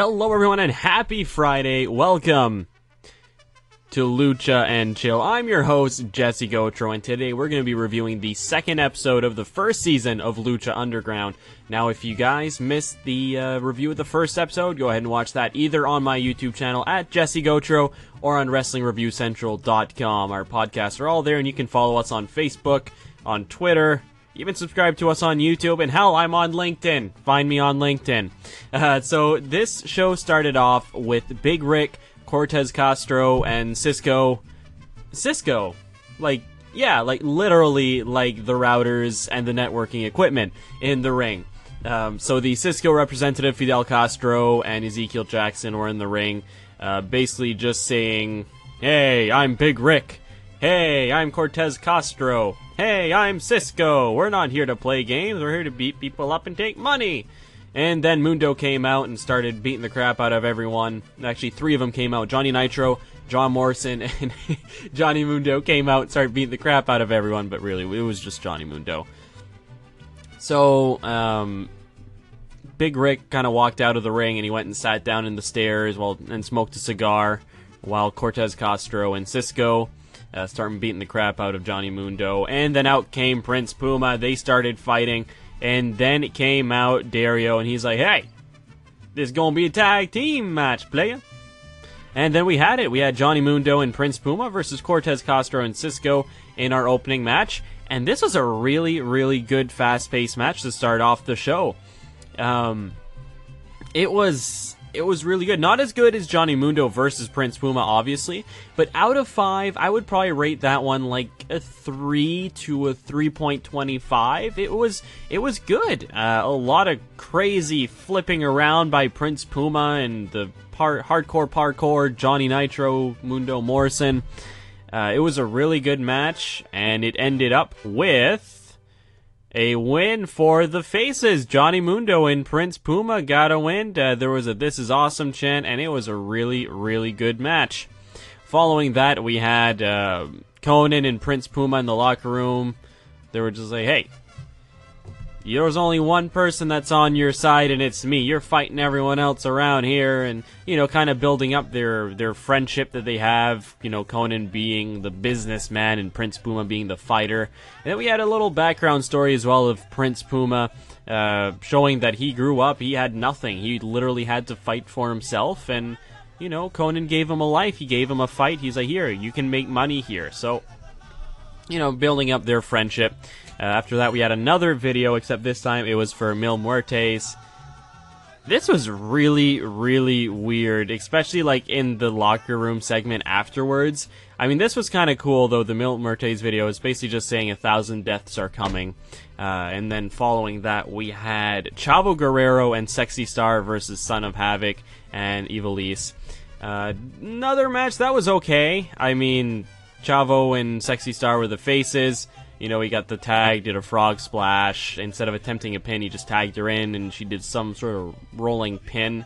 Hello, everyone, and happy Friday. Welcome to Lucha and Chill. I'm your host, Jessie Gautreau, and today we're going to be reviewing the second episode of the first season of Lucha Underground. Now, if you guys missed the uh, review of the first episode, go ahead and watch that either on my YouTube channel at Jessie Gautreau or on WrestlingReviewCentral.com. Our podcasts are all there, and you can follow us on Facebook, on Twitter, even subscribe to us on YouTube, and hell, I'm on LinkedIn. Find me on LinkedIn. Uh, so this show started off with Big Ryck, Cortez Castro, and Cisco. Cisco, like yeah, like literally like the routers and the networking equipment in the ring. Um, so the Cisco representative Fidel Castro and Ezekiel Jackson were in the ring, uh, basically just saying, "Hey, I'm Big Ryck. Hey, I'm Cortez Castro. Hey, I'm Cisco. We're not here to play games. We're here to beat people up and take money. And then Mundo came out and started beating the crap out of everyone. Actually, three of them came out Johnny Nitro, John Morrison, and Johnny Mundo came out and started beating the crap out of everyone, but really, it was just Johnny Mundo. So, um, Big Ryck kind of walked out of the ring and he went and sat down in the stairs while and smoked a cigar while Cortez Castro and Cisco uh, starting beating the crap out of Johnny Mundo. And then out came Prince Puma. They started fighting. And then it came out Dario, and he's like, hey, this is going to be a tag team match, player. And then we had it. We had Johnny Mundo and Prince Puma versus Cortez Castro and Cisco in our opening match. And this was a really, really good fast paced match to start off the show. Um, it was it was really good. Not as good as Johnny Mundo versus Prince Puma, obviously, but out of five, I would probably rate that one like a three to a three point twenty five. It was it was good. Uh, a lot of crazy flipping around by Prince Puma and the par- hardcore parkour Johnny Nitro Mundo Morrison. Uh, it was a really good match, and it ended up with a win for the faces. Johnny Mundo and Prince Puma got a win. Uh, there was a This Is Awesome chant, and it was a really, really good match. Following that, we had uh, Konnan and Prince Puma in the locker room. They were just like, hey, there's only one person that's on your side and it's me. You're fighting everyone else around here and, you know, kind of building up their, their friendship that they have, you know, Konnan being the businessman and Prince Puma being the fighter. And then we had a little background story as well of Prince Puma, uh, showing that he grew up, he had nothing. He literally had to fight for himself and, you know, Konnan gave him a life. He gave him a fight. He's like, here, you can make money here. So, you know, building up their friendship. Uh, after that, we had another video, except this time it was for Mil Muertes. This was really, really weird, especially like in the locker room segment afterwards. I mean, this was kind of cool, though. The Mil Muertes video is basically just saying a thousand deaths are coming. Uh, and then following that, we had Chavo Guerrero and Sexy Star versus Son of Havoc and Ivelisse. Uh, another match that was okay. I mean, Chavo and Sexy Star were the faces. You know, he got the tag, did a frog splash. Instead of attempting a pin, he just tagged her in, and she did some sort of rolling pin.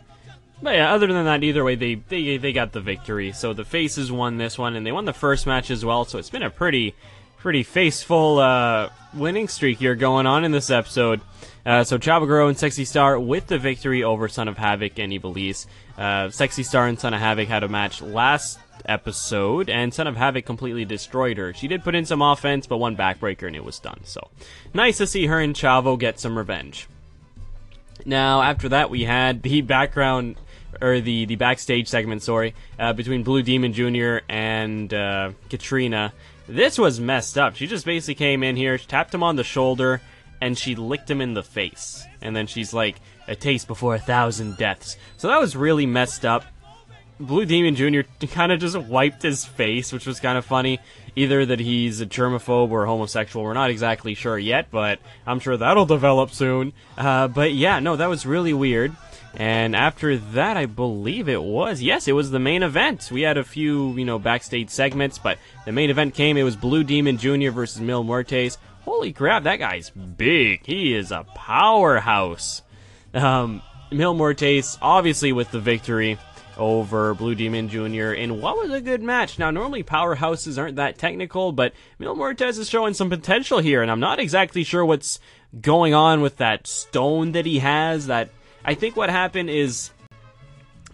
But yeah, other than that, either way, they they they got the victory. So the faces won this one, and they won the first match as well. So it's been a pretty pretty faceful uh, winning streak here going on in this episode. Uh, so Chavo Guerrero and Sexy Star with the victory over Son of Havoc and Ivelisse. Uh, Sexy Star and Son of Havoc had a match last episode, and Son of Havoc completely destroyed her. She did put in some offense, but one backbreaker and it was done. So nice to see her and Chavo get some revenge. Now, after that, we had the background or the the backstage segment, sorry, uh, between Blue Demon Jr. and uh, Katrina. This was messed up. She just basically came in here, tapped him on the shoulder, and she licked him in the face. And then she's like, "A taste before a thousand deaths." So that was really messed up. Blue Demon Jr. kind of just wiped his face, which was kind of funny. Either that he's a germaphobe or homosexual, we're not exactly sure yet, but I'm sure that'll develop soon. Uh, but yeah, no, that was really weird. And after that, I believe it was, yes, it was the main event. We had a few, you know, backstage segments, but the main event came. It was Blue Demon Jr. versus Mil Muertes. Holy crap, that guy's big. He is a powerhouse. Um, Mil Muertes, obviously with the victory over Blue Demon Jr. in what was a good match. Now, normally powerhouses aren't that technical, but Mil Muertes is showing some potential here, and I'm not exactly sure what's going on with that stone that he has. That I think what happened is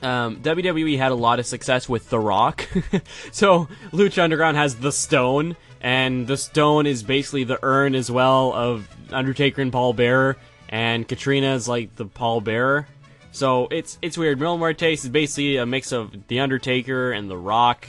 um, WWE had a lot of success with The Rock. so Lucha Underground has the Stone, and the Stone is basically the urn as well of Undertaker and Paul Bearer, and Katrina is like the Paul Bearer. So it's it's weird. Mil Muertes is basically a mix of the Undertaker and The Rock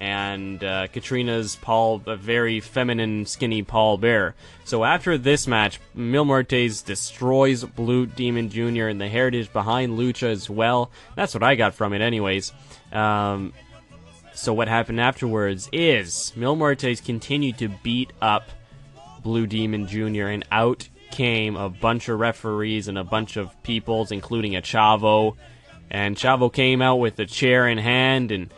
and uh, Katrina's Paul, a very feminine, skinny Paul Bear. So after this match, Mil Muertes destroys Blue Demon Jr. and the heritage behind Lucha as well. That's what I got from it, anyways. Um, so what happened afterwards is Mil Muertes continued to beat up Blue Demon Jr. and out came a bunch of referees and a bunch of peoples, including a Chavo. And Chavo came out with a chair in hand and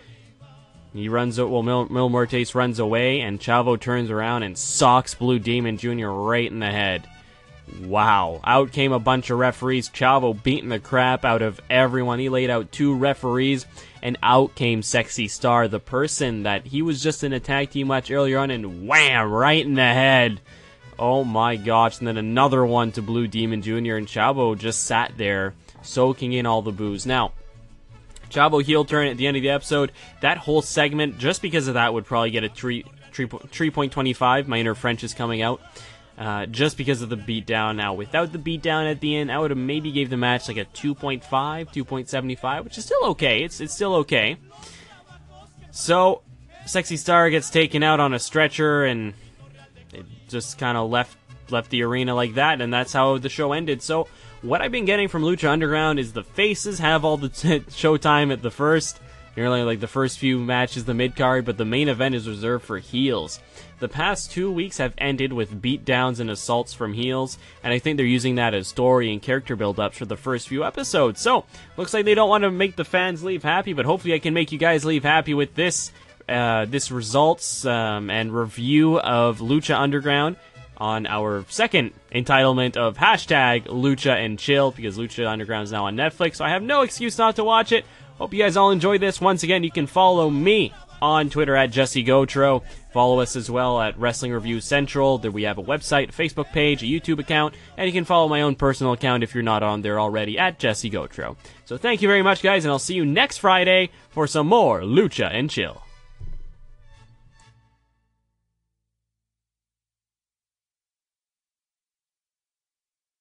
he runs, well, Mil, Mil Muertes runs away, and Chavo turns around and socks Blue Demon Jr. right in the head. Wow. Out came a bunch of referees. Chavo beating the crap out of everyone. He laid out two referees, and out came Sexy Star, the person that he was just in a tag team match earlier on, and wham, right in the head. Oh my gosh. And then another one to Blue Demon Jr., and Chavo just sat there soaking in all the boos. Now, Chavo heel turn at the end of the episode. That whole segment, just because of that, would probably get a 3, 3, 3.25. My inner French is coming out. Uh, just because of the beatdown. Now, without the beatdown at the end, I would have maybe gave the match like a 2.5, 2.75, which is still okay. It's it's still okay. So, Sexy Star gets taken out on a stretcher, and just kind of left left the arena like that, and that's how the show ended. So, what I've been getting from Lucha Underground is the faces have all the t- showtime at the first, nearly like the first few matches, the mid card, but the main event is reserved for heels. The past two weeks have ended with beatdowns and assaults from heels, and I think they're using that as story and character build ups for the first few episodes. So, looks like they don't want to make the fans leave happy, but hopefully I can make you guys leave happy with this. Uh, this results um, and review of Lucha Underground on our second entitlement of hashtag Lucha and Chill because Lucha Underground is now on Netflix, so I have no excuse not to watch it. Hope you guys all enjoy this. Once again, you can follow me on Twitter at Jessie Gautreau. Follow us as well at Wrestling Review Central. There we have a website, a Facebook page, a YouTube account, and you can follow my own personal account if you're not on there already at Jessie Gautreau. So thank you very much, guys, and I'll see you next Friday for some more Lucha and Chill.